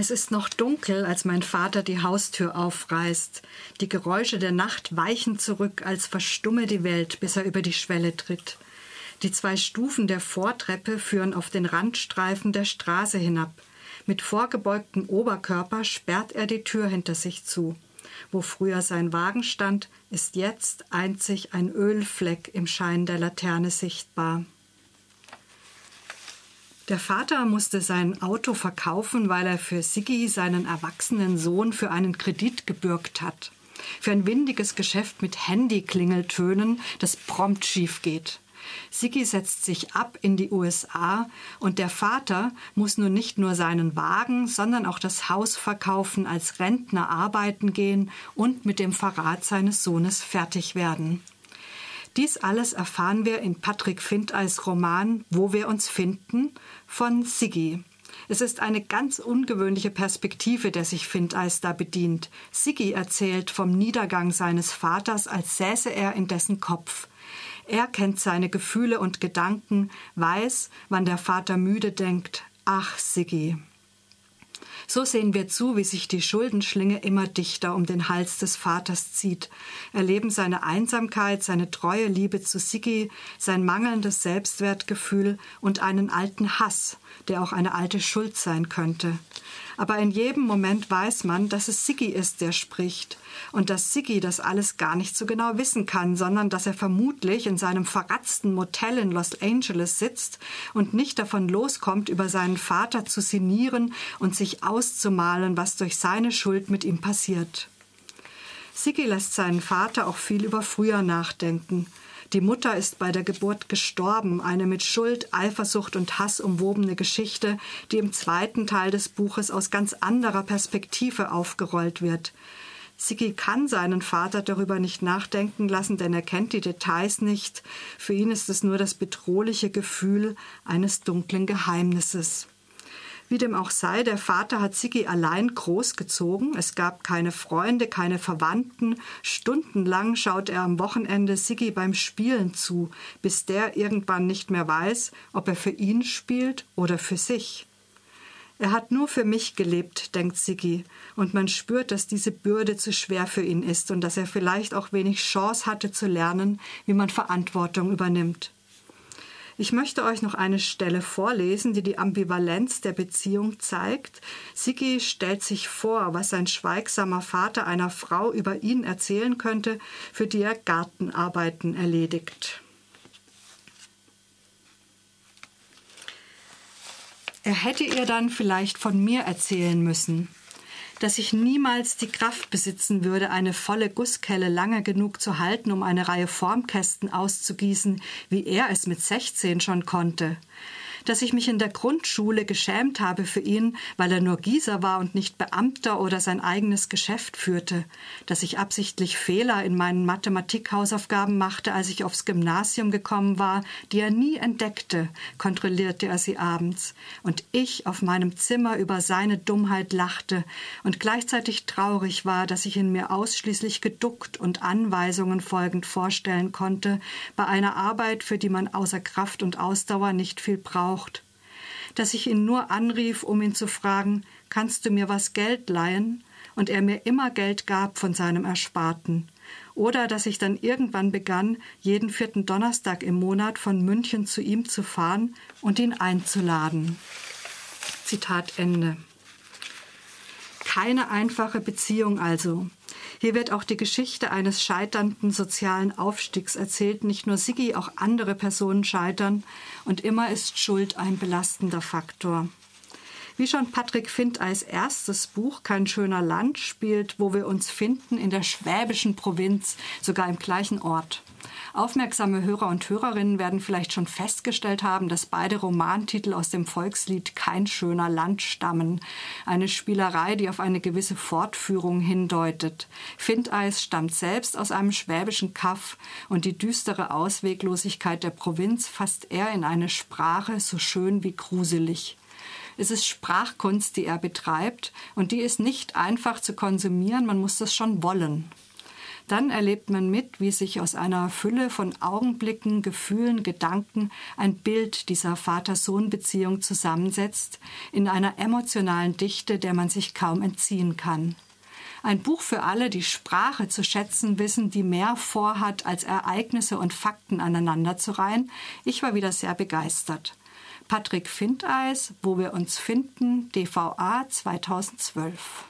Es ist noch dunkel, als mein Vater die Haustür aufreißt. Die Geräusche der Nacht weichen zurück, als verstumme die Welt, bis er über die Schwelle tritt. Die zwei Stufen der Vortreppe führen auf den Randstreifen der Straße hinab. Mit vorgebeugtem Oberkörper sperrt er die Tür hinter sich zu. Wo früher sein Wagen stand, ist jetzt einzig ein Ölfleck im Schein der Laterne sichtbar. Der Vater musste sein Auto verkaufen, weil er für Siggi, seinen erwachsenen Sohn, für einen Kredit gebürgt hat. Für ein windiges Geschäft mit Handyklingeltönen, das prompt schief geht. Siggi setzt sich ab in die USA und der Vater muss nun nicht nur seinen Wagen, sondern auch das Haus verkaufen, als Rentner arbeiten gehen und mit dem Verrat seines Sohnes fertig werden. Dies alles erfahren wir in Patrick Findeis Roman Wo wir uns finden von Siggi. Es ist eine ganz ungewöhnliche Perspektive, der sich Findeis da bedient. Siggi erzählt vom Niedergang seines Vaters, als säße er in dessen Kopf. Er kennt seine Gefühle und Gedanken, weiß, wann der Vater müde denkt, ach Siggi. So sehen wir zu, wie sich die Schuldenschlinge immer dichter um den Hals des Vaters zieht, erleben seine Einsamkeit, seine treue Liebe zu Siggi, sein mangelndes Selbstwertgefühl und einen alten Hass, der auch eine alte Schuld sein könnte. Aber in jedem Moment weiß man, dass es Siggi ist, der spricht und dass Siggi das alles gar nicht so genau wissen kann, sondern dass er vermutlich in seinem verratzten Motel in Los Angeles sitzt und nicht davon loskommt, über seinen Vater zu sinnieren und sich auszumalen, was durch seine Schuld mit ihm passiert. Siggi lässt seinen Vater auch viel über früher nachdenken. Die Mutter ist bei der Geburt gestorben, eine mit Schuld, Eifersucht und Hass umwobene Geschichte, die im zweiten Teil des Buches aus ganz anderer Perspektive aufgerollt wird. Sigi kann seinen Vater darüber nicht nachdenken lassen, denn er kennt die Details nicht. Für ihn ist es nur das bedrohliche Gefühl eines dunklen Geheimnisses. Wie dem auch sei, der Vater hat Siggi allein großgezogen. Es gab keine Freunde, keine Verwandten. Stundenlang schaut er am Wochenende Siggi beim Spielen zu, bis der irgendwann nicht mehr weiß, ob er für ihn spielt oder für sich. Er hat nur für mich gelebt, denkt Siggi, und man spürt, dass diese Bürde zu schwer für ihn ist und dass er vielleicht auch wenig Chance hatte zu lernen, wie man Verantwortung übernimmt. Ich möchte euch noch eine Stelle vorlesen, die die Ambivalenz der Beziehung zeigt. Sigi stellt sich vor, was sein schweigsamer Vater einer Frau über ihn erzählen könnte, für die er Gartenarbeiten erledigt. Er hätte ihr dann vielleicht von mir erzählen müssen dass ich niemals die Kraft besitzen würde, eine volle Gusskelle lange genug zu halten, um eine Reihe Formkästen auszugießen, wie er es mit 16 schon konnte dass ich mich in der Grundschule geschämt habe für ihn, weil er nur Gießer war und nicht Beamter oder sein eigenes Geschäft führte, dass ich absichtlich Fehler in meinen Mathematikhausaufgaben machte, als ich aufs Gymnasium gekommen war, die er nie entdeckte, kontrollierte er sie abends, und ich auf meinem Zimmer über seine Dummheit lachte und gleichzeitig traurig war, dass ich ihn mir ausschließlich geduckt und Anweisungen folgend vorstellen konnte, bei einer Arbeit, für die man außer Kraft und Ausdauer nicht viel braucht, gebraucht, dass ich ihn nur anrief, um ihn zu fragen, kannst du mir was Geld leihen? Und er mir immer Geld gab von seinem Ersparten. Oder dass ich dann irgendwann begann, jeden vierten Donnerstag im Monat von München zu ihm zu fahren und ihn einzuladen. Zitat Ende. Keine einfache Beziehung also. Hier wird auch die Geschichte eines scheiternden sozialen Aufstiegs erzählt. Nicht nur Siggi, auch andere Personen scheitern. Und immer ist Schuld ein belastender Faktor. Wie schon Patrick Findeis erstes Buch Kein schöner Land spielt, wo wir uns finden, in der schwäbischen Provinz, sogar im gleichen Ort. Aufmerksame Hörer und Hörerinnen werden vielleicht schon festgestellt haben, dass beide Romantitel aus dem Volkslied Kein schöner Land stammen. Eine Spielerei, die auf eine gewisse Fortführung hindeutet. Findeis stammt selbst aus einem schwäbischen Kaff und die düstere Ausweglosigkeit der Provinz fasst er in eine Sprache so schön wie gruselig. Es ist Sprachkunst, die er betreibt und die ist nicht einfach zu konsumieren, man muss das schon wollen. Dann erlebt man mit, wie sich aus einer Fülle von Augenblicken, Gefühlen, Gedanken ein Bild dieser Vater-Sohn-Beziehung zusammensetzt, in einer emotionalen Dichte, der man sich kaum entziehen kann. Ein Buch für alle, die Sprache zu schätzen wissen, die mehr vorhat, als Ereignisse und Fakten aneinander zu reihen. Ich war wieder sehr begeistert. Patrick Findeis, Wo wir uns finden, DVA 2012.